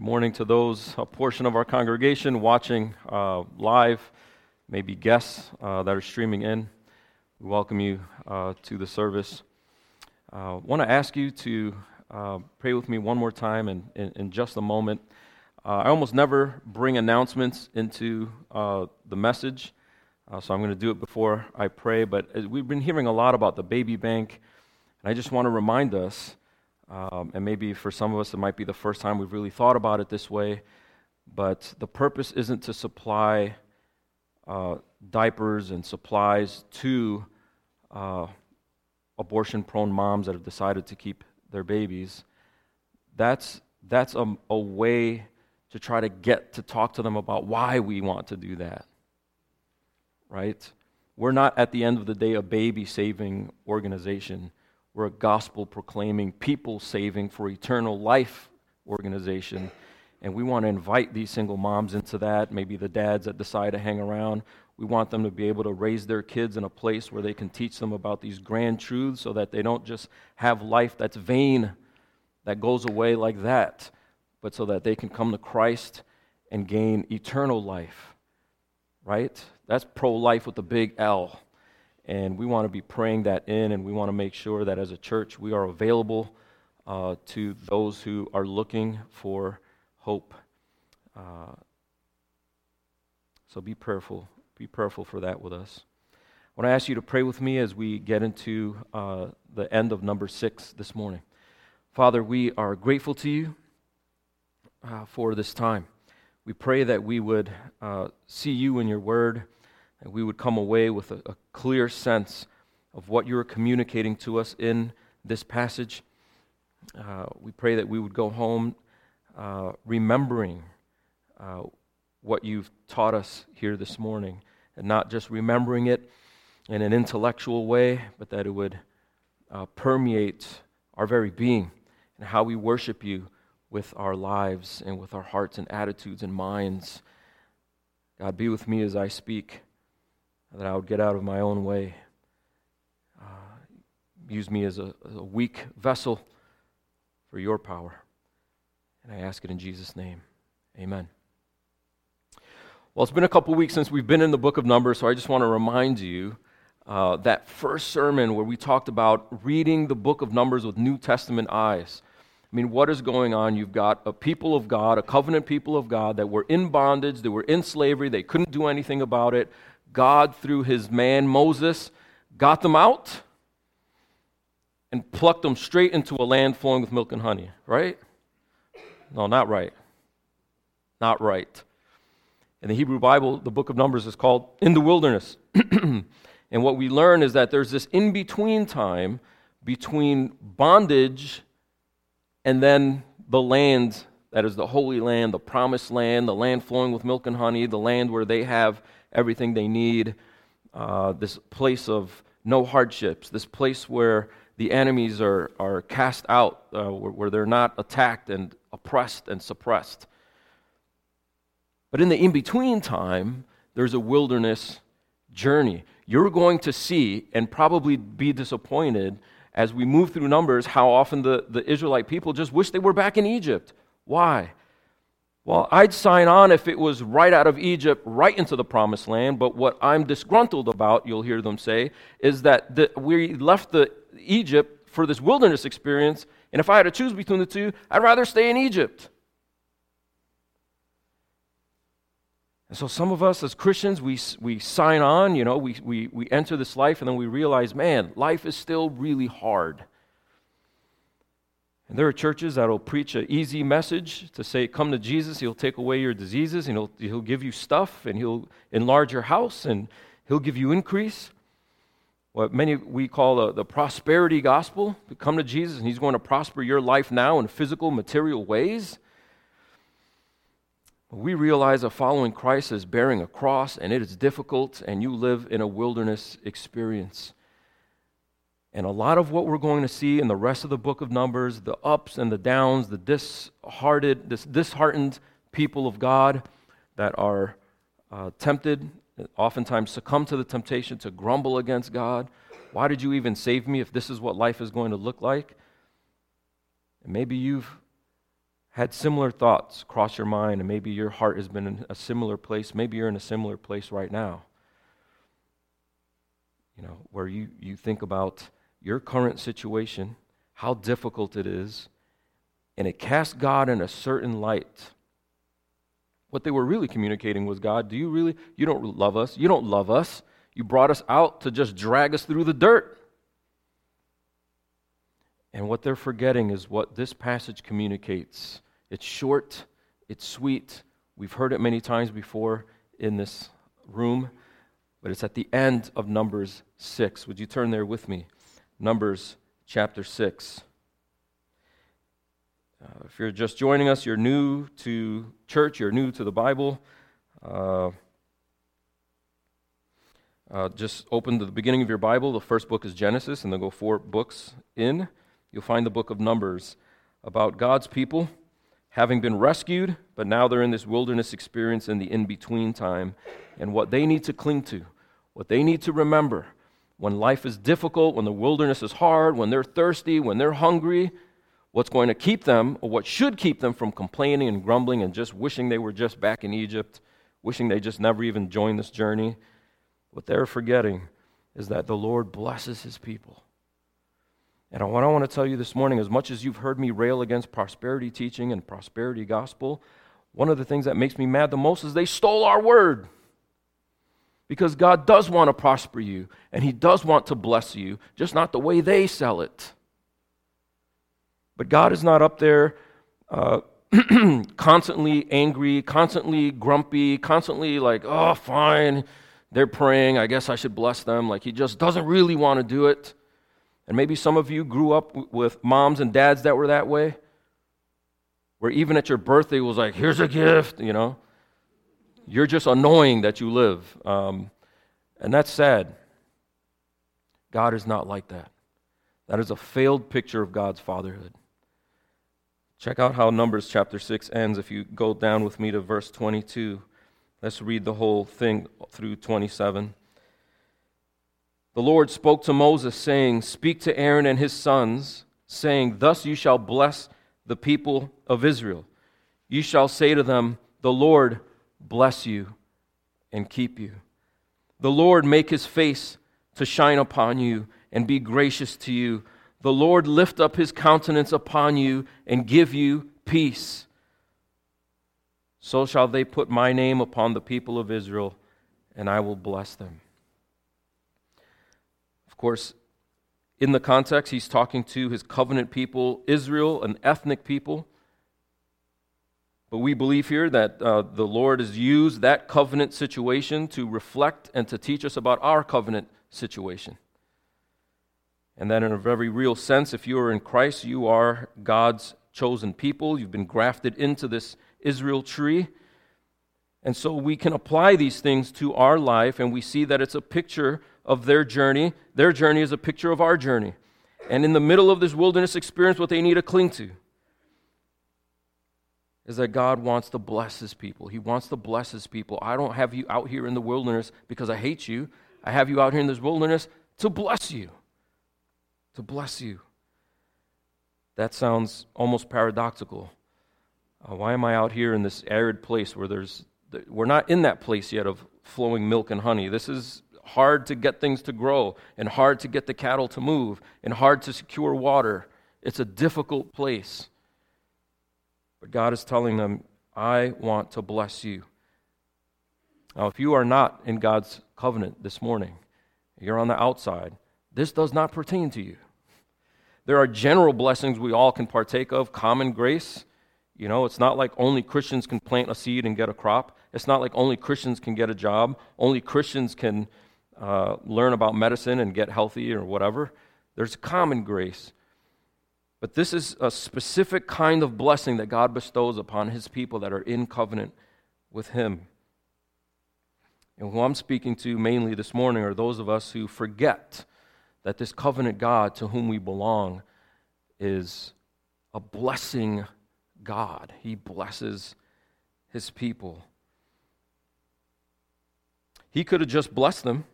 Good morning to those, a portion of our congregation watching uh, live, maybe guests uh, that are streaming in. We welcome you uh, to the service. I uh, want to ask you to uh, pray with me one more time in, in, in just a moment. Uh, I almost never bring announcements into the message, so I'm going to do it before I pray. But we've been hearing a lot about the baby bank, and I just want to remind us um, and maybe for some of us, it might be the first time we've really thought about it this way. But the purpose isn't to supply uh, diapers and supplies to uh, abortion prone moms that have decided to keep their babies. That's, that's a, a way to try to get to talk to them about why we want to do that. Right? We're not, at the end of the day, a baby saving organization. We're a gospel proclaiming, people saving for eternal life organization. And we want to invite these single moms into that, maybe the dads that decide to hang around. We want them to be able to raise their kids in a place where they can teach them about these grand truths so that they don't just have life that's vain, that goes away like that, but so that they can come to Christ and gain eternal life. Right? That's pro life with a big L. And we want to be praying that in, and we want to make sure that as a church we are available uh, to those who are looking for hope. Uh, so be prayerful. Be prayerful for that with us. I want to ask you to pray with me as we get into uh, the end of number six this morning. Father, we are grateful to you uh, for this time. We pray that we would uh, see you in your word and we would come away with a, a clear sense of what you're communicating to us in this passage. Uh, we pray that we would go home uh, remembering uh, what you've taught us here this morning, and not just remembering it in an intellectual way, but that it would uh, permeate our very being and how we worship you with our lives and with our hearts and attitudes and minds. God, be with me as I speak that I would get out of my own way. Uh, use me as a, as a weak vessel for your power. And I ask it in Jesus' name. Amen. Well, it's been a couple weeks since we've been in the book of Numbers, so I just want to remind you uh, that first sermon where we talked about reading the book of Numbers with New Testament eyes. I mean, what is going on? You've got a people of God, a covenant people of God that were in bondage, they were in slavery, they couldn't do anything about it. God, through his man Moses, got them out and plucked them straight into a land flowing with milk and honey, right? No, not right. Not right. In the Hebrew Bible, the book of Numbers is called In the Wilderness. and what we learn is that there's this in between time between bondage and then the land that is the Holy Land, the promised land, the land flowing with milk and honey, the land where they have everything they need, uh, this place of no hardships, this place where the enemies are, are cast out, uh, where, where they're not attacked and oppressed and suppressed. But in the in between time, there's a wilderness journey. You're going to see and probably be disappointed as we move through Numbers how often the, the Israelite people just wish they were back in Egypt. Why? Well, I'd sign on if it was right out of Egypt, right into the promised land. But what I'm disgruntled about, you'll hear them say, is that the, we left the Egypt for this wilderness experience. And if I had to choose between the two, I'd rather stay in Egypt. And so some of us as Christians, we, we sign on, you know, we, we, we enter this life, and then we realize, man, life is still really hard. And there are churches that will preach an easy message to say, Come to Jesus, He'll take away your diseases, and He'll, he'll give you stuff, and He'll enlarge your house, and He'll give you increase. What many we call the, the prosperity gospel. Come to Jesus, and He's going to prosper your life now in physical, material ways. We realize that following Christ is bearing a cross, and it is difficult, and you live in a wilderness experience. And a lot of what we're going to see in the rest of the book of Numbers, the ups and the downs, the disheartened, dis- disheartened people of God that are uh, tempted, oftentimes succumb to the temptation to grumble against God. Why did you even save me if this is what life is going to look like? And maybe you've had similar thoughts cross your mind, and maybe your heart has been in a similar place. Maybe you're in a similar place right now. You know, where you, you think about your current situation, how difficult it is, and it casts God in a certain light. What they were really communicating was God, do you really? You don't love us. You don't love us. You brought us out to just drag us through the dirt. And what they're forgetting is what this passage communicates. It's short, it's sweet. We've heard it many times before in this room, but it's at the end of Numbers 6. Would you turn there with me? Numbers chapter 6. Uh, if you're just joining us, you're new to church, you're new to the Bible. Uh, uh, just open to the beginning of your Bible. The first book is Genesis, and then go four books in. You'll find the book of Numbers about God's people having been rescued, but now they're in this wilderness experience in the in between time, and what they need to cling to, what they need to remember when life is difficult, when the wilderness is hard, when they're thirsty, when they're hungry, what's going to keep them, or what should keep them from complaining and grumbling and just wishing they were just back in Egypt, wishing they just never even joined this journey. What they're forgetting is that the Lord blesses his people. And what I want to tell you this morning, as much as you've heard me rail against prosperity teaching and prosperity gospel, one of the things that makes me mad the most is they stole our word. Because God does want to prosper you, and He does want to bless you, just not the way they sell it. But God is not up there uh, constantly angry, constantly grumpy, constantly like, oh, fine, they're praying, I guess I should bless them. Like, He just doesn't really want to do it. And maybe some of you grew up with moms and dads that were that way, where even at your birthday was like, here's a gift, you know. You're just annoying that you live. Um, and that's sad. God is not like that. That is a failed picture of God's fatherhood. Check out how Numbers chapter 6 ends if you go down with me to verse 22. Let's read the whole thing through 27. The Lord spoke to Moses, saying, Speak to Aaron and his sons, saying, Thus you shall bless the people of Israel. You shall say to them, The Lord bless you and keep you. The Lord make his face to shine upon you and be gracious to you. The Lord lift up his countenance upon you and give you peace. So shall they put my name upon the people of Israel, and I will bless them Of course, in the context, he's talking to his covenant people, Israel, an ethnic people. But we believe here that uh, the Lord has used that covenant situation to reflect and to teach us about our covenant situation. And that, in a very real sense, if you are in Christ, you are God's chosen people. You've been grafted into this Israel tree. And so we can apply these things to our life, and we see that it's a picture of their journey. Their journey is a picture of our journey. And in the middle of this wilderness experience, what they need to cling to is that God wants to bless his people. He wants to bless his people. I don't have you out here in the wilderness because I hate you. I have you out here in this wilderness to bless you. To bless you. That sounds almost paradoxical. Uh, why am I out here in this arid place where there's, we're not in that place yet of flowing milk and honey? This is hard to get things to grow, and hard to get the cattle to move, and hard to secure water. It's a difficult place. But God is telling them, I want to bless you. Now, if you are not in God's covenant this morning, you're on the outside, this does not pertain to you. There are general blessings we all can partake of, common grace. You know, it's not like only Christians can plant a seed and get a crop. It's not like only Christians can get a job. Only Christians can uh, learn about medicine and get healthy or whatever. There's common grace. But this is a specific kind of blessing that God bestows upon his people that are in covenant with him. And who I'm speaking to mainly this morning are those of us who forget that this covenant God to whom we belong is a blessing God. He blesses his people. He could have just blessed them.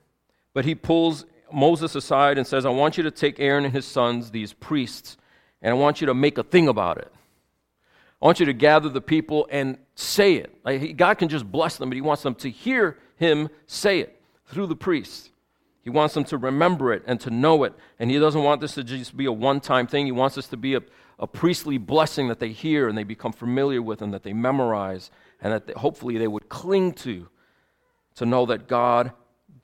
But he pulls Moses aside and says, I want you to take Aaron and his sons, these priests, and I want you to make a thing about it. I want you to gather the people and say it. Like, God can just bless them, but He wants them to hear Him say it through the priests. He wants them to remember it and to know it. And He doesn't want this to just be a one time thing. He wants this to be a, a priestly blessing that they hear and they become familiar with and that they memorize and that they, hopefully they would cling to to know that God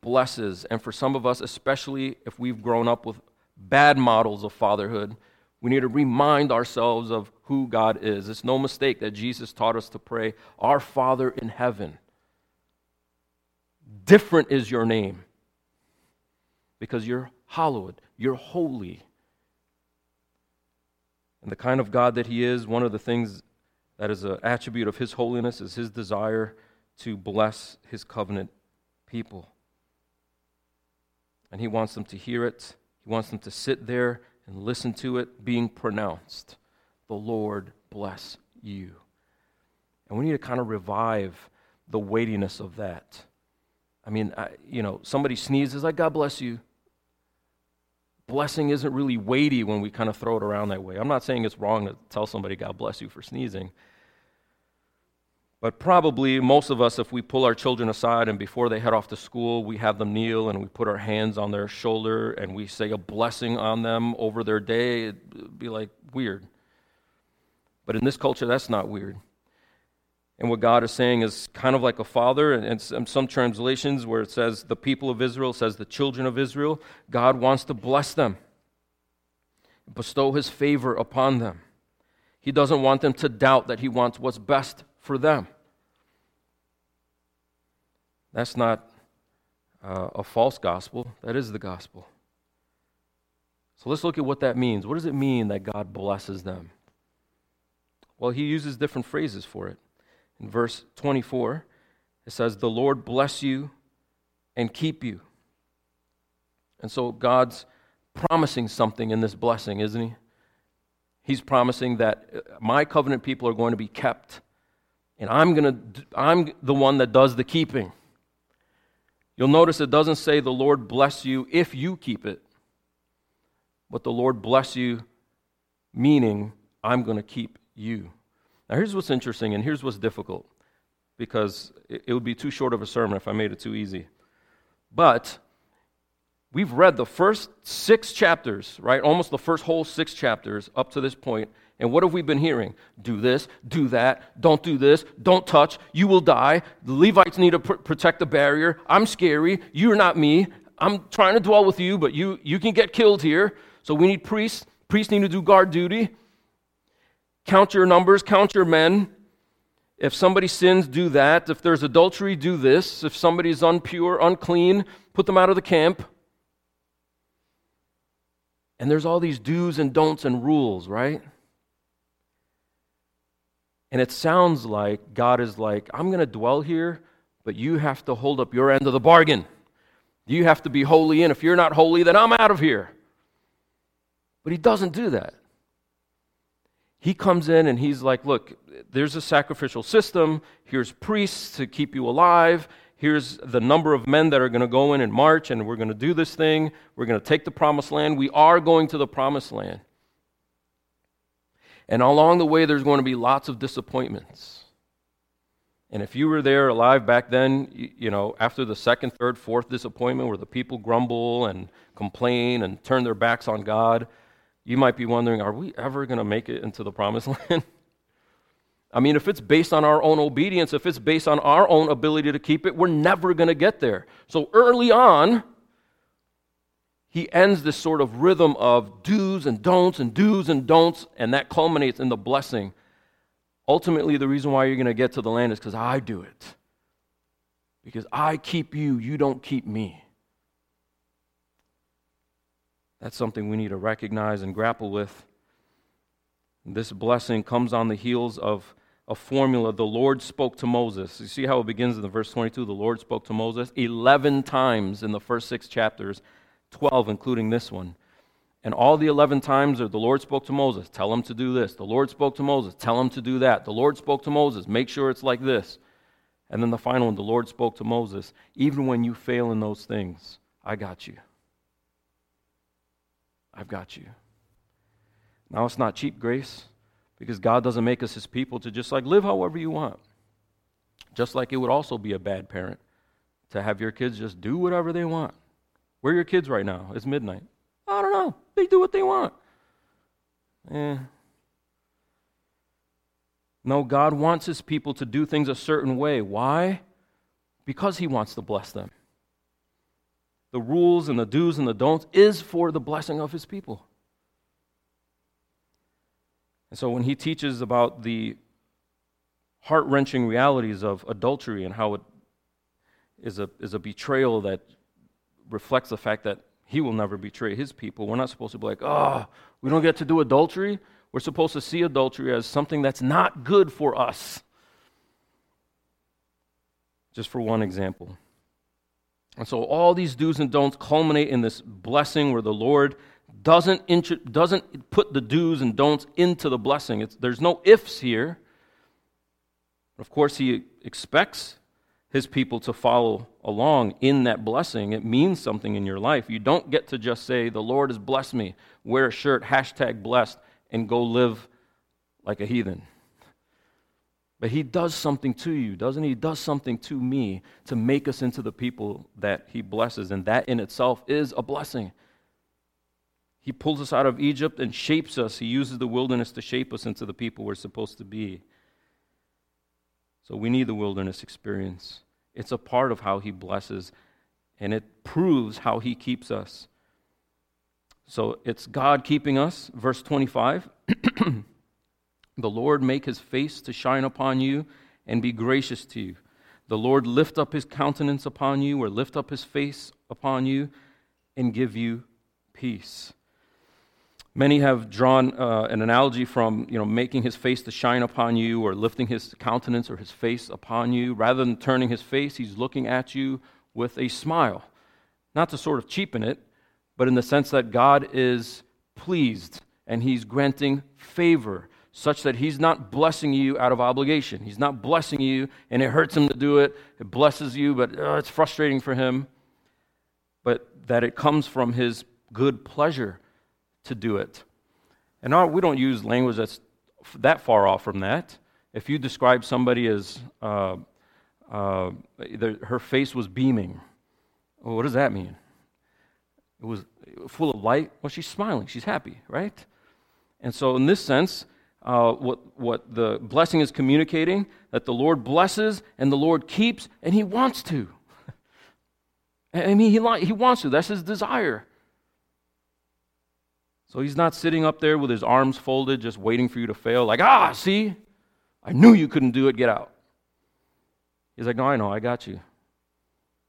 blesses. And for some of us, especially if we've grown up with bad models of fatherhood, we need to remind ourselves of who God is. It's no mistake that Jesus taught us to pray, Our Father in heaven. Different is your name because you're hallowed, you're holy. And the kind of God that He is, one of the things that is an attribute of His holiness is His desire to bless His covenant people. And He wants them to hear it, He wants them to sit there and listen to it being pronounced. The Lord bless you. And we need to kind of revive the weightiness of that. I mean, I, you know, somebody sneezes, like, God bless you blessing isn't really weighty when we kind of throw it around that way. I'm not saying it's wrong to tell somebody, God bless you for sneezing. But probably most of us, if we pull our children aside and before they head off to school, we have them kneel and we put our hands on their shoulder and we say a blessing on them over their day, it'd be like weird. But in this culture, that's not weird. And what God is saying is kind of like a father, and some translations where it says the people of Israel, says the children of Israel, God wants to bless them, bestow his favor upon them. He doesn't want them to doubt that he wants what's best for them. That's not uh, a false gospel, that is the gospel. So let's look at what that means. What does it mean that God blesses them? Well, he uses different phrases for it. In verse 24, it says, The Lord bless you and keep you. And so God's promising something in this blessing, isn't He? He's promising that uh, my covenant people are going to be kept, and I'm, gonna, I'm the one that does the keeping. You'll notice it doesn't say the Lord bless you if you keep it, but the Lord bless you, meaning I'm going to keep you. Now, here's what's interesting and here's what's difficult because it, would be too short of a sermon if I made it too easy. But we've read the first six chapters, right? Almost the first whole six chapters up to this point. And what have we been hearing? Do this, do that, don't do this, don't touch, you will die. The Levites need to pr- protect the barrier. I'm scary, you're not me. I'm trying to dwell with you, but you, you can get killed here. So we need priests. Priests need to do guard duty. Count your numbers, count your men. If somebody sins, do that. If there's adultery, do this. If somebody's unpure, unclean, put them out of the camp. And there's all these do's and don'ts and rules, right? And it sounds like God is like, I'm going to dwell here, but you have to hold up your end of the bargain. You have to be holy, and if you're not holy, then I'm out of here. But He doesn't do that. He comes in and he's like, Look, there's a sacrificial system. Here's priests to keep you alive. Here's the number of men that are going to go in and march, and we're going to do this thing. We're going to take the promised land. We are going to the promised land. And along the way, there's going to be lots of disappointments. And if you were there alive back then, you, know, after the second, third, fourth disappointment where the people grumble and complain and turn their backs on God, you might be wondering, are we ever going to make it into the promised land? I mean, if it's based on our own obedience, if it's based on our own ability to keep it, we're never going to get there. So early on, he ends this sort of rhythm of do's and don'ts and do's and don'ts, and that culminates in the blessing. Ultimately, the reason why you're going to get to the land is because I do it. Because I keep you, you don't keep me. That's something we need to recognize and grapple with. This blessing comes on the heels of a formula the Lord spoke to Moses. You see how it begins in the verse 22? The Lord spoke to Moses 11 times in the first six chapters, 12 including this one. And all the 11 times the Lord spoke to Moses, tell him to do this. The Lord spoke to Moses, tell him to do that. The Lord spoke to Moses, make sure it's like this. And then the final one, the Lord spoke to Moses, even when you fail in those things, I got you. I've got you. Now, it's not cheap grace Because God doesn't make us his people to just like live however you want. Just like it would also be a bad parent to have your kids just do whatever they want. Where are your kids right now? It's midnight. I don't know. They do what they want. Eh. No, God wants his people to do things a certain way. Why? Because he wants to bless them. The rules and the do's and the don'ts is for the blessing of his people. And so when he teaches about the heart wrenching realities of adultery and how it is a, is a betrayal that reflects the fact that he will never betray his people. We're not supposed to be like, oh, we don't get to do adultery. We're supposed to see adultery as something that's not good for us. Just for one example. And so all these do's and don'ts culminate in this blessing where the Lord doesn't, int- doesn't put the do's and don'ts into the blessing. It's, there's no ifs here. Of course, He expects his people to follow along in that blessing. It means something in your life. You don't get to just say, The Lord has blessed me, wear a shirt, hashtag blessed, and go live like a heathen. But he does something to you, doesn't he? He does something to me to make us into the people that he blesses. And that in itself is a blessing. He pulls us out of Egypt and shapes us. He uses the wilderness to shape us into the people we're supposed to be. So we need the wilderness experience. It's a part of how He blesses, and it proves how He keeps us. So it's God keeping us. Verse 25 The Lord make His face to shine upon you and be gracious to you. The Lord lift up His countenance upon you, or lift up His face upon you, and give you peace. Many have drawn uh, an analogy from you know, making his face to shine upon you or lifting his countenance or his face upon you. Rather than turning his face, he's looking at you with a smile. Not to sort of cheapen it, but in the sense that God is pleased and he's granting favor such that he's not blessing you out of obligation. He's not blessing you and it hurts him to do it. It blesses you, but uh, it's frustrating for him. But that it comes from his good pleasure to do it. And our, we don't use language that's that far off from that. If you describe somebody as uh, uh, her face was beaming, well, what does that mean? It was full of light. Well, she's smiling. She's happy, right? And so, in this sense, uh, what, what the blessing is communicating that the Lord blesses and the Lord keeps, and He wants to. I mean, he, he wants to. That's His desire. So he's not sitting up there with his arms folded, just waiting for you to fail, like, ah, see, I knew you couldn't do it, get out. He's like, no, I know, I got you.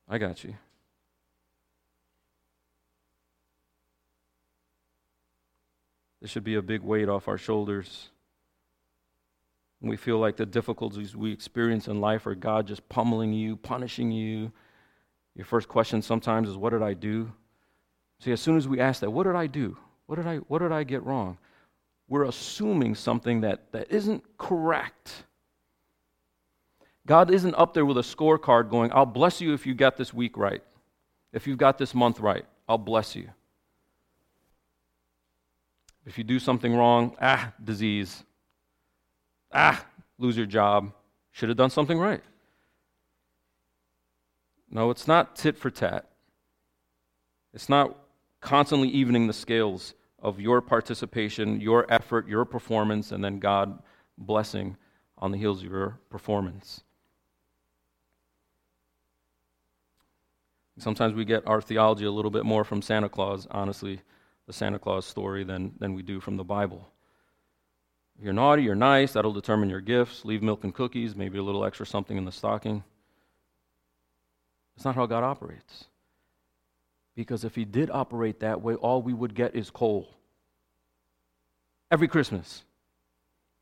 I got you. This should be a big weight off our shoulders. we feel like the difficulties we experience in life are God just pummeling you, punishing you. Your first question sometimes is, What did I do? See, as soon as we ask that, What did I do? What did I, what did I get wrong? We're assuming something that, that isn't correct. God isn't up there with a scorecard going, I'll bless you if you got this week right. If you've got this month right, I'll bless you. If you do something wrong, ah, disease. Ah, lose your job. Should have done something right. No, it's not tit for tat. It's not constantly evening the scales of your participation, your effort, your performance, and then God blessing on the heels of your performance. Sometimes we get our theology a little bit more from Santa Claus, honestly, the Santa Claus story, than, than we do from the Bible. If you're naughty, you're nice, that'll determine your gifts. Leave milk and cookies, maybe a little extra something in the stocking. It's not how God operates. Because if he did operate that way, all we would get is coal. Every Christmas.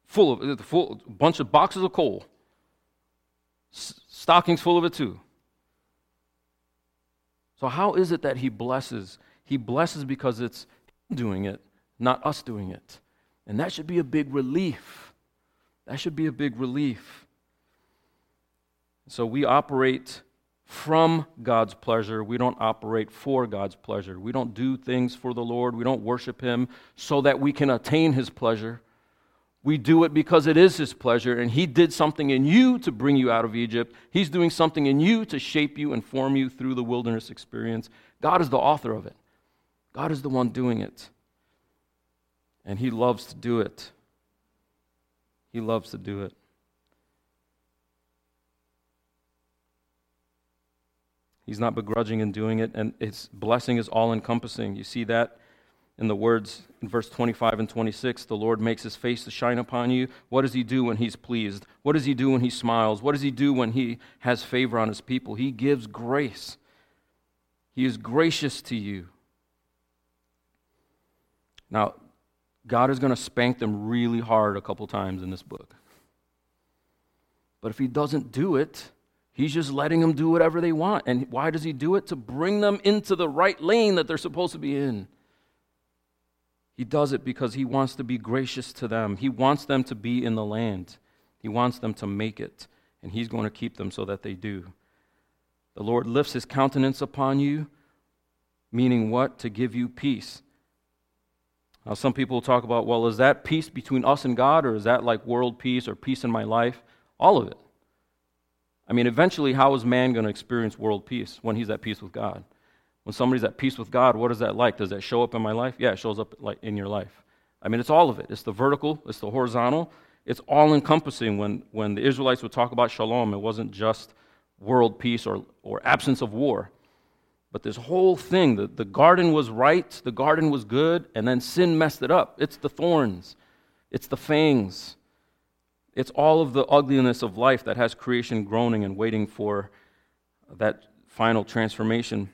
Full of a full bunch of boxes of coal. Stockings full of it too. So how is it that he blesses? He blesses because it's him doing it, not us doing it. And that should be a big relief. That should be a big relief. So we operate from God's pleasure. We don't operate for God's pleasure. We don't do things for the Lord. We don't worship Him so that we can attain His pleasure. We do it because it is His pleasure, and He did something in you to bring you out of Egypt. He's doing something in you to shape you and form you through the wilderness experience. God is the author of it, God is the one doing it. And He loves to do it. He loves to do it. He's not begrudging in doing it, and His blessing is all encompassing. You see that in the words in verse 25 and 26 the Lord makes his face to shine upon you. What does he do when he's pleased? What does he do when he smiles? What does he do when he has favor on his people? He gives grace. He is gracious to you. Now, God is going to spank them really hard a couple times in this book. But if he doesn't do it, he's just letting them do whatever they want. And why does he do it? To bring them into the right lane that they're supposed to be in. He does it because he wants to be gracious to them. He wants them to be in the land. He wants them to make it, and he's going to keep them so that they do. The Lord lifts his countenance upon you, meaning what? To give you peace. Now, some people talk about, well, is that peace between us and God, or is that like world peace or peace in my life? All of it. I mean, eventually, how is man going to experience world peace when he's at peace with God? When somebody's at peace with God, what is that like? Does that show up in my life? Yeah, it shows up in your life. I mean, it's all of it. It's the vertical, it's the horizontal, it's all encompassing. When, when the Israelites would talk about shalom, it wasn't just world peace or, or absence of war. But this whole thing, the, the garden was right, the garden was good, and then sin messed it up. It's the thorns, it's the fangs, it's all of the ugliness of life that has creation groaning and waiting for that final transformation.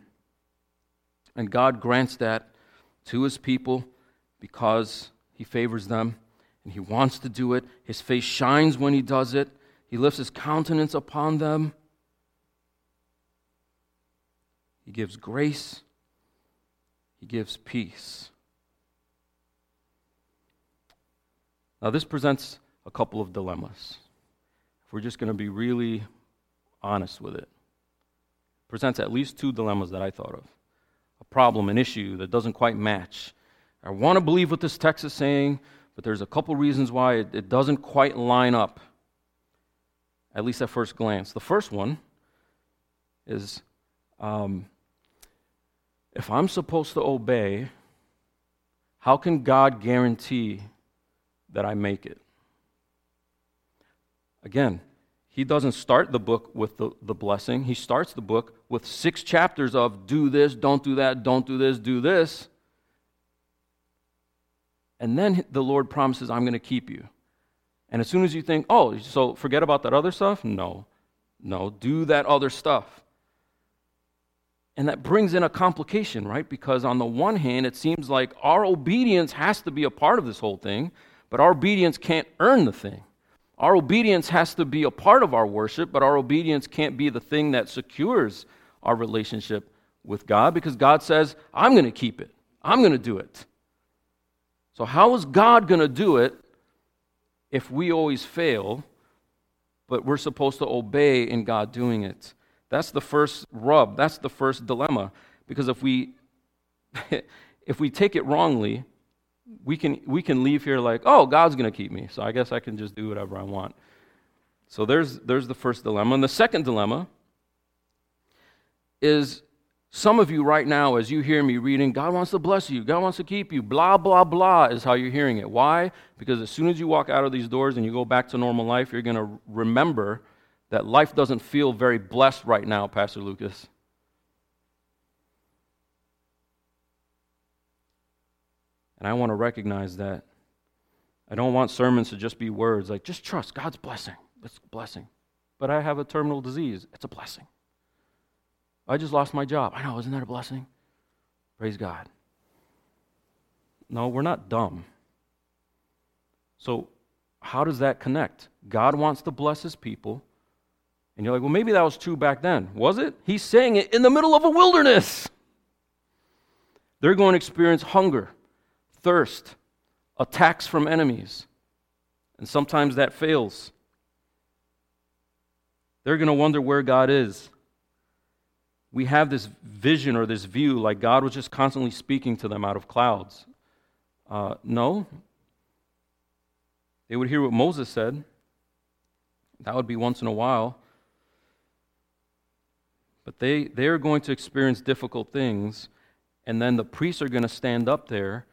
And God grants that to his people because he favors them and he wants to do it. His face shines when he does it, he lifts his countenance upon them. He gives grace, he gives peace. Now, this presents a couple of dilemmas. If we're just going to be really honest with it, presents at least two dilemmas that I thought of a problem, an issue that doesn't quite match. I want to believe what this text is saying, but there's a couple reasons why it, it doesn't quite line up, at least at first glance. The first one is um, if I'm supposed to obey, how can God guarantee that I make it? Again, he doesn't start the book with the, the blessing. He starts the book with six chapters of do this, don't do that, don't do this, do this. And then the Lord promises, I'm going to keep you. And as soon as you think, oh, so forget about that other stuff? No. No, do that other stuff. And that brings in a complication, right? Because on the one hand, it seems like our obedience has to be a part of this whole thing, but our obedience can't earn the thing. Our obedience has to be a part of our worship, but our obedience can't be the thing that secures our relationship with God because God says, I'm going to keep it, I'm going to do it. So, how is God going to do it if we always fail, but we're supposed to obey in God doing it? That's the first rub, that's the first dilemma. Because if we, if we take it wrongly, we can, we can leave here like, oh, God's going to keep me, so I guess I can just do whatever I want. So there's, there's the first dilemma. And the second dilemma is some of you right now, as you hear me reading, God wants to bless you, God wants to keep you, blah, blah, blah, is how you're hearing it. Why? Because as soon as you walk out of these doors and you go back to normal life, you're going to remember that life doesn't feel very blessed right now, Pastor Lucas. And I want to recognize that. I don't want sermons to just be words like, just trust God's blessing. It's a blessing. But I have a terminal disease. It's a blessing. I just lost my job. I know, isn't that a blessing? Praise God. No, we're not dumb. So, how does that connect? God wants to bless his people. And you're like, well, maybe that was true back then. Was it? He's saying it in the middle of a wilderness. They're going to experience hunger thirst, attacks from enemies. And sometimes that fails. They're going to wonder where God is. We have this vision or this view like God was just constantly speaking to them out of clouds. Uh, no. They would hear what Moses said. That would be once in a while. But they, they're going to experience difficult things, and then the priests are going to stand up there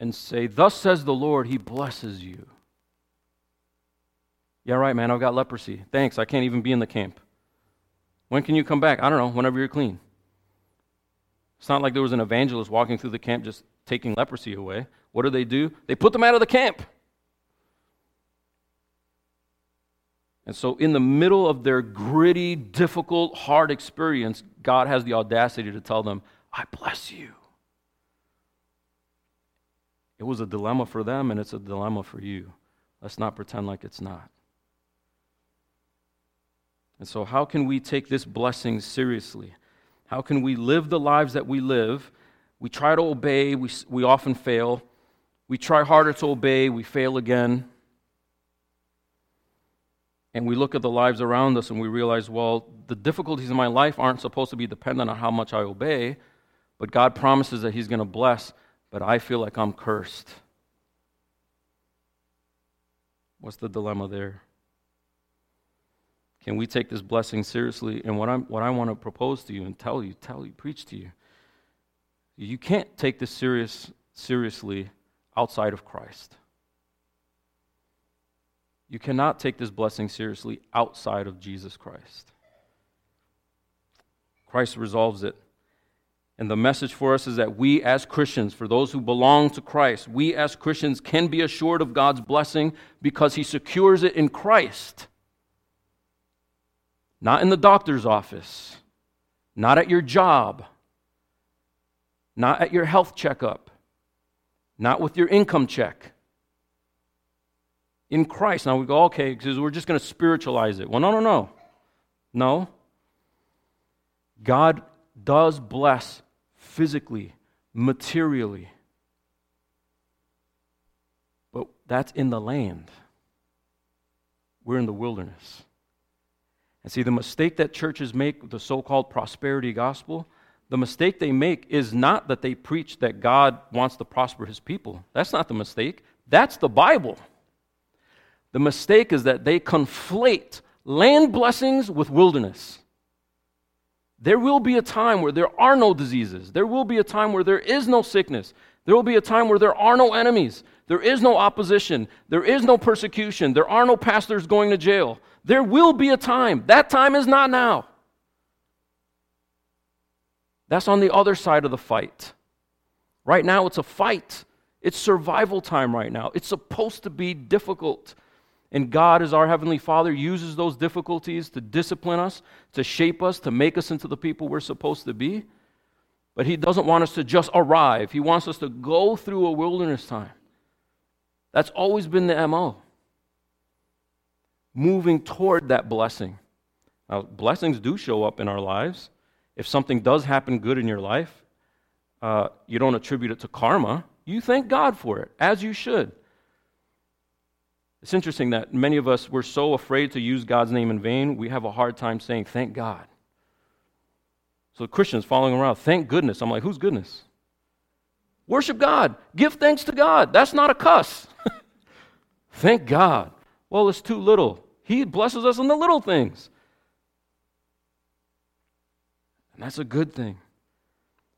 and say, Thus says the Lord, He blesses you. Yeah, right, man, I've got leprosy. Thanks, I can't even be in the camp. When can you come back? I don't know, whenever you're clean. It's not like there was an evangelist walking through the camp just taking leprosy away. What do they do? They put them out of the camp. And so, in the middle of their gritty, difficult, hard experience, God has the audacity to tell them, I bless you. It was a dilemma for them, and it's a dilemma for you. Let's not pretend like it's not. And so, how can we take this blessing seriously? How can we live the lives that we live? We try to obey, we, we often fail. We try harder to obey, we fail again. And we look at the lives around us and we realize, well, the difficulties in my life aren't supposed to be dependent on how much I obey, but God promises that He's going to bless, but I feel like I'm cursed. What's the dilemma there? Can we take this blessing seriously? And what, I'm, what I want to propose to you and tell you, tell you, preach to you, you can't take this serious, seriously outside of Christ. You cannot take this blessing seriously outside of Jesus Christ. Christ resolves it. And the message for us is that we as Christians, for those who belong to Christ, we as Christians can be assured of God's blessing because He secures it in Christ. Not in the doctor's office, not at your job, not at your health checkup, not with your income check. In Christ. Now we go, okay, because we're just going to spiritualize it. Well, no, no, no. No. God does bless physically, materially. But that's in the land. We're in the wilderness. And see, the mistake that churches make with the so called prosperity gospel, the mistake they make is not that they preach that God wants to prosper his people. That's not the mistake. That's the Bible. The mistake is that they conflate land blessings with wilderness. There will be a time where there are no diseases. There will be a time where there is no sickness. There will be a time where there are no enemies. There is no opposition. There is no persecution. There are no pastors going to jail. There will be a time. That time is not now. That's on the other side of the fight. Right now, it's a fight. It's survival time right now. It's supposed to be difficult. And God, as our Heavenly Father, uses those difficulties to discipline us, to shape us, to make us into the people we're supposed to be. But He doesn't want us to just arrive, He wants us to go through a wilderness time. That's always been the MO moving toward that blessing. Now, blessings do show up in our lives. If something does happen good in your life, uh, you don't attribute it to karma. You thank God for it, as you should. It's interesting that many of us, we're so afraid to use God's name in vain, we have a hard time saying, thank God. So Christians following around, thank goodness. I'm like, whose goodness? Worship God. Give thanks to God. That's not a cuss. thank God. Well, it's too little. He blesses us in the little things. And that's a good thing.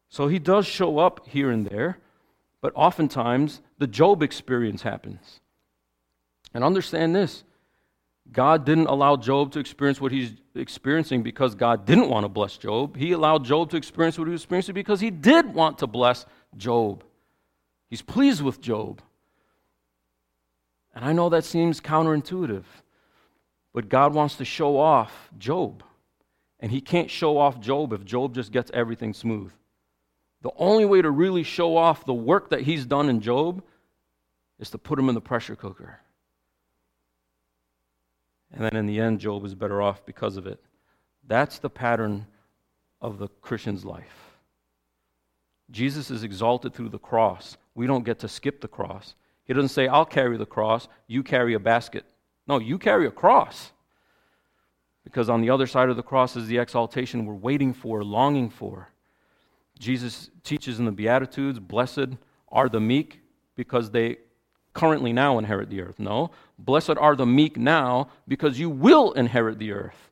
So he does show up here and there, but oftentimes the Job experience happens. And understand this God didn't allow Job to experience what he's experiencing because God didn't want to bless Job. He allowed Job to experience what he was experiencing because he did want to bless Job. He's pleased with Job. And I know that seems counterintuitive. But God wants to show off Job. And he can't show off Job if Job just gets everything smooth. The only way to really show off the work that he's done in Job is to put him in the pressure cooker. And then in the end, Job is better off because of it. That's the pattern of the Christian's life. Jesus is exalted through the cross. We don't get to skip the cross. He doesn't say, I'll carry the cross, you carry a basket. No, you carry a cross. Because on the other side of the cross is the exaltation we're waiting for, longing for. Jesus teaches in the Beatitudes Blessed are the meek because they currently now inherit the earth. No. Blessed are the meek now because you will inherit the earth.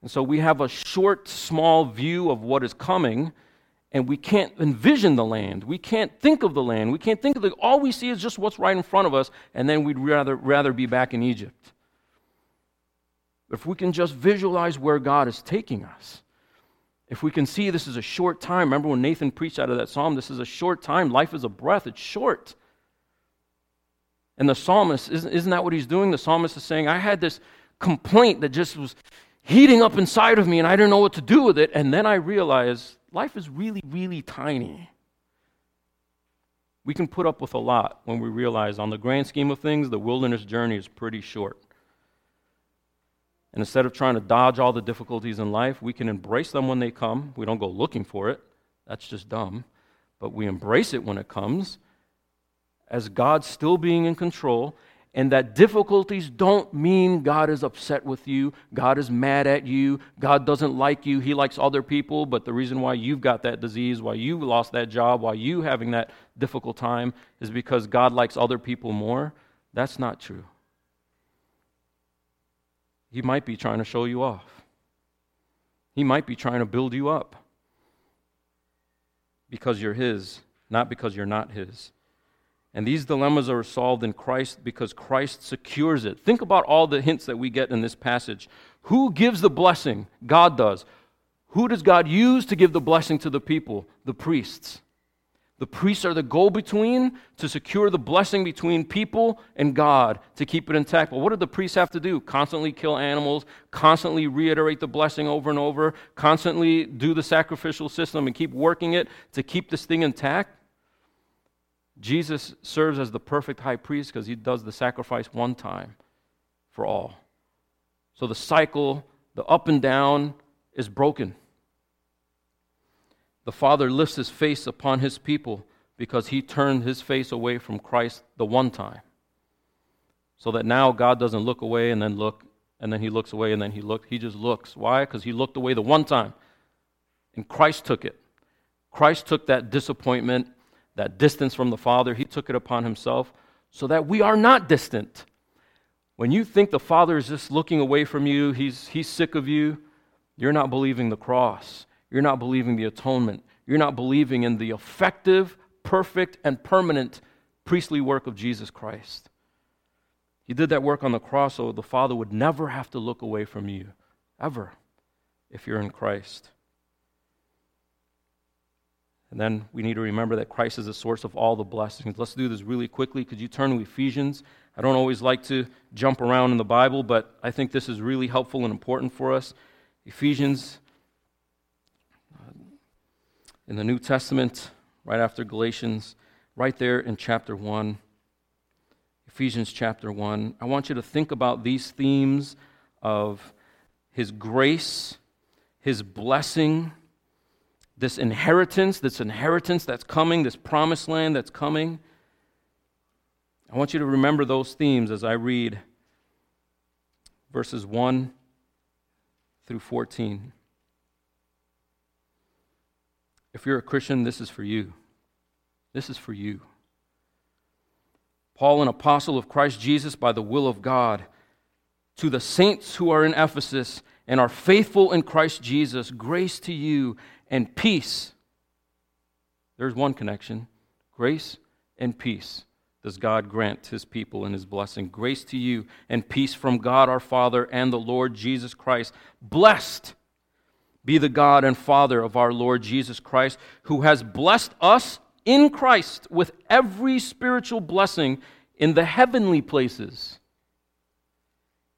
And so we have a short, small view of what is coming, and we can't envision the land. We can't think of the land. We can't think of the. All we see is just what's right in front of us, and then we'd rather, rather be back in Egypt. If we can just visualize where God is taking us, if we can see this is a short time, remember when Nathan preached out of that psalm, this is a short time. Life is a breath, it's short. And the psalmist, isn't, isn't that what he's doing? The psalmist is saying, I had this complaint that just was heating up inside of me and I didn't know what to do with it. And then I realized life is really, really tiny. We can put up with a lot when we realize, on the grand scheme of things, the wilderness journey is pretty short. And instead of trying to dodge all the difficulties in life, we can embrace them when they come. We don't go looking for it. That's just dumb. But we embrace it when it comes as God still being in control, and that difficulties don't mean God is upset with you, God is mad at you, God doesn't like you, He likes other people, but the reason why you've got that disease, why you lost that job, why you having that difficult time is because God likes other people more. That's not true. He might be trying to show you off. He might be trying to build you up because you're His, not because you're not His. And these dilemmas are solved in Christ because Christ secures it. Think about all the hints that we get in this passage. Who gives the blessing? God does. Who does God use to give the blessing to the people? The priests. The priests are the go between to secure the blessing between people and God to keep it intact. But what do the priests have to do? Constantly kill animals, constantly reiterate the blessing over and over, constantly do the sacrificial system and keep working it to keep this thing intact? Jesus serves as the perfect high priest because he does the sacrifice one time for all. So the cycle, the up and down, is broken. The Father lifts his face upon his people because he turned his face away from Christ the one time. So that now God doesn't look away and then look, and then he looks away and then he looked. He just looks. Why? Because he looked away the one time. And Christ took it. Christ took that disappointment, that distance from the Father, he took it upon himself so that we are not distant. When you think the Father is just looking away from you, he's, he's sick of you, you're not believing the cross. You're not believing the atonement. You're not believing in the effective, perfect, and permanent priestly work of Jesus Christ. He did that work on the cross so the Father would never have to look away from you, ever, if you're in Christ. And then we need to remember that Christ is the source of all the blessings. Let's do this really quickly. Could you turn to Ephesians? I don't always like to jump around in the Bible, but I think this is really helpful and important for us. Ephesians uh, in the New Testament, right after Galatians, right there in chapter 1, Ephesians chapter 1. I want you to think about these themes of His grace, His blessing, this inheritance, this inheritance that's coming, this promised land that's coming. I want you to remember those themes as I read verses 1 through 14. If you're a Christian, this is for you. This is for you. Paul, an apostle of Christ Jesus by the will of God, to the saints who are in Ephesus and are faithful in Christ Jesus, grace to you and peace. There's one connection grace and peace does God grant his people in his blessing. Grace to you and peace from God our Father and the Lord Jesus Christ. Blessed be the God and Father of our Lord Jesus Christ, who has blessed us in Christ with every spiritual blessing in the heavenly places,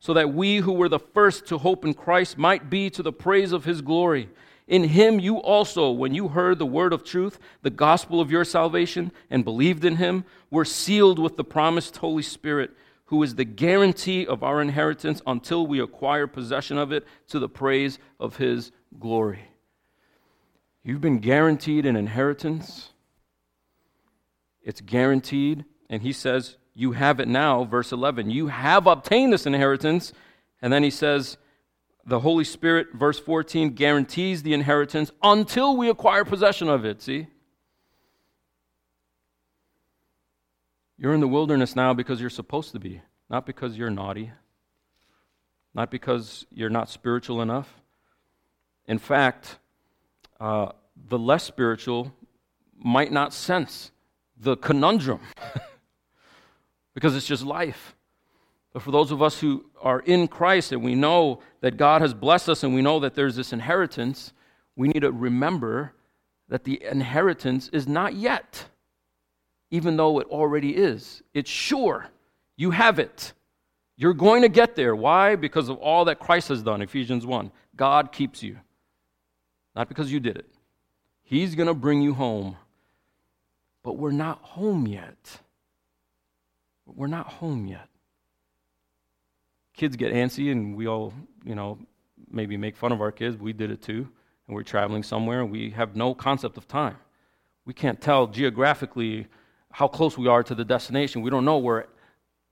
so that we who were the first to hope in Christ might be to the praise of his glory. In him you also, when you heard the word of truth, the gospel of your salvation, and believed in him, were sealed with the promised Holy Spirit, who is the guarantee of our inheritance until we acquire possession of it to the praise of his glory. You've been guaranteed an inheritance. It's guaranteed. And he says, You have it now, verse 11. You have obtained this inheritance. And then he says, the Holy Spirit, verse 14, guarantees the inheritance until we acquire possession of it. See? You're in the wilderness now because you're supposed to be, not because you're naughty, not because you're not spiritual enough. In fact, uh, the less spiritual might not sense the conundrum because it's just life. But for those of us who are in Christ and we know that God has blessed us and we know that there's this inheritance, we need to remember that the inheritance is not yet, even though it already is. It's sure. You have it. You're going to get there. Why? Because of all that Christ has done. Ephesians 1. God keeps you, not because you did it. He's going to bring you home. But we're not home yet. We're not home yet kids get antsy and we all, you know, maybe make fun of our kids. We did it too. And we're traveling somewhere and we have no concept of time. We can't tell geographically how close we are to the destination. We don't know where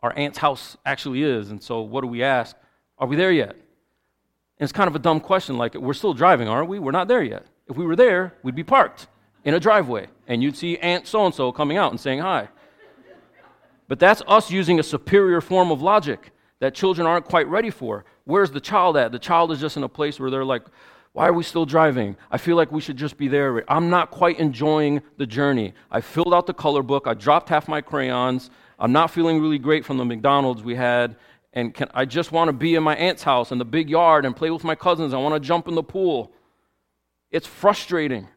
our aunt's house actually is. And so what do we ask? Are we there yet? And it's kind of a dumb question like, we're still driving, aren't we? We're not there yet. If we were there, we'd be parked in a driveway and you'd see Aunt so and so coming out and saying hi. But that's us using a superior form of logic that children aren't quite ready for. Where's the child at? The child is just in a place where they're like, why are we still driving? I feel like we should just be there. I'm not quite enjoying the journey. I filled out the color book. I dropped half my crayons. I'm not feeling really great from the McDonald's we had. And can, I just want to be in my aunt's house in the big yard and play with my cousins. I want to jump in the pool. It's frustrating.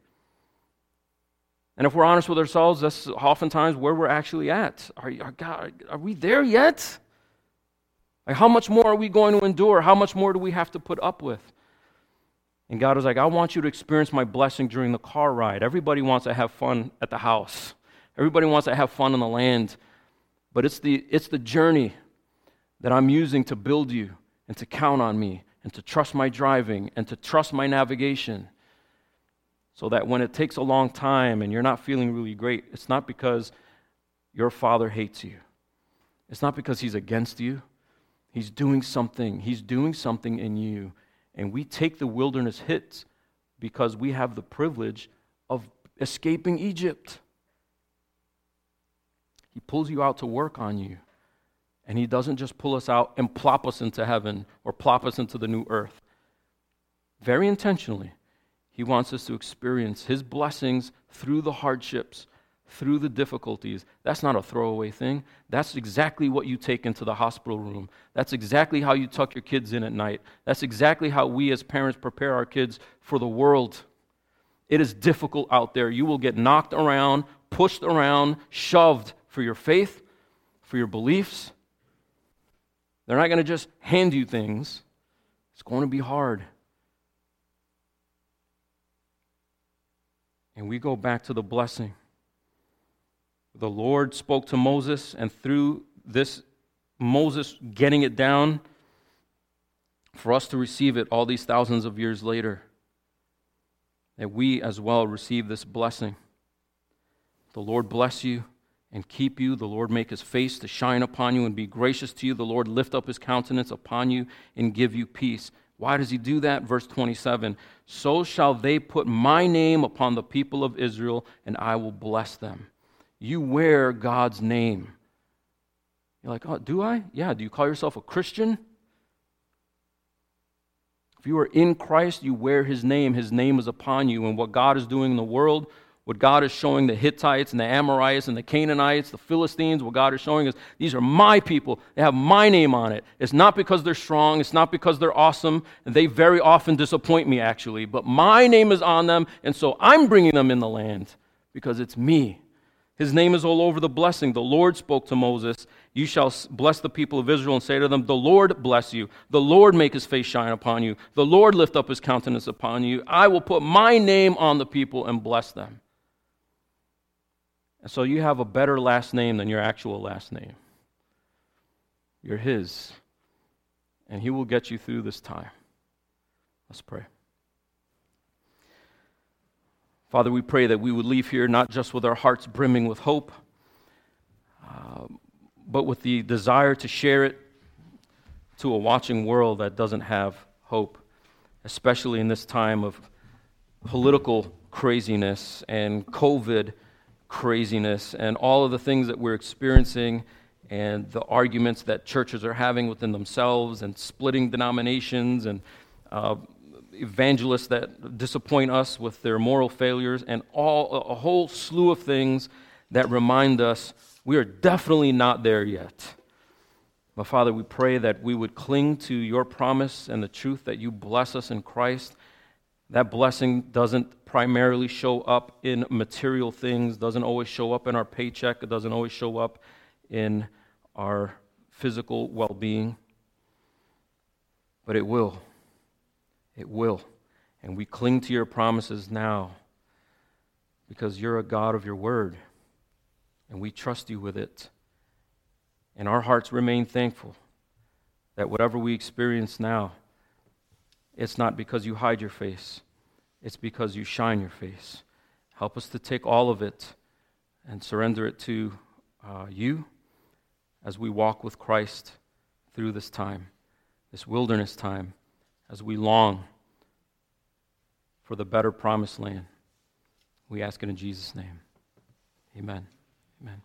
And if we're honest with ourselves, that's oftentimes where we're actually at. Are, are, God, are we there yet? Like, how much more are we going to endure? How much more do we have to put up with? And God was like, I want you to experience my blessing during the car ride. Everybody wants to have fun at the house, everybody wants to have fun on the land. But it's the, it's the journey that I'm using to build you and to count on me and to trust my driving and to trust my navigation. So that when it takes a long time and you're not feeling really great, it's not because your father hates you. It's not because he's against you. He's doing something. He's doing something in you. And we take the wilderness hits because we have the privilege of escaping Egypt. He pulls you out to work on you. And He doesn't just pull us out and plop us into heaven or plop us into the new earth. Very intentionally, He wants us to experience His blessings through the hardships, through the difficulties. That's not a throwaway thing. That's exactly what you take into the hospital room. That's exactly how you tuck your kids in at night. That's exactly how we as parents prepare our kids for the world. It is difficult out there. You will get knocked around, pushed around, shoved for your faith, for your beliefs. They're not going to just hand you things, it's going to be hard. And we go back to the blessing the Lord spoke to Moses, and through this Moses getting it down, for us to receive it all these thousands of years later, that we as well receive this blessing. The Lord bless you and keep you. The Lord make his face to shine upon you and be gracious to you. The Lord lift up his countenance upon you and give you peace. Why does he do that? Verse 27 So shall they put my name upon the people of Israel, and I will bless them you wear God's name. You're like, oh, do I? Yeah. Do you call yourself a Christian? If you are in Christ, you wear his name. His name is upon you. And what God is doing in the world, What God is showing the Hittites and the Amorites and the Canaanites, the Philistines, what God is showing is these are my people. They have my name on it. It's not because they're strong, it's not because they're awesome. They very often disappoint me, actually. But my name is on them, and so I'm bringing them in the land because it's me. His name is all over the blessing. The Lord spoke to Moses, You shall bless the people of Israel and say to them, The Lord bless you. The Lord make his face shine upon you. The Lord lift up his countenance upon you. I will put my name on the people and bless them. And so you have a better last name than your actual last name. You're His. And He will get you through this time. Let's pray. Father, we pray that we would leave here not just with our hearts brimming with hope, uh, but with the desire to share it to a watching world that doesn't have hope, especially in this time of political craziness and COVID craziness and all of the things that we're experiencing and the arguments that churches are having within themselves and splitting denominations and uh, evangelists that disappoint us with their moral failures and all a whole slew of things that remind us we are definitely not there yet. But Father, we pray that we would cling to your promise and the truth that you bless us in Christ. That blessing doesn't primarily show up in material things, doesn't always show up in our paycheck, it doesn't always show up in our physical well being. But it will. It will. And we cling to your promises now because you're a God of your word and we trust you with it. And our hearts remain thankful that whatever we experience now, it's not because you hide your face it's because you shine your face. Help us to take all of it and surrender it to uh, you as we walk with Christ through this time, this wilderness time, as we long for the better promised land. We ask it in Jesus' name. Amen. Amen.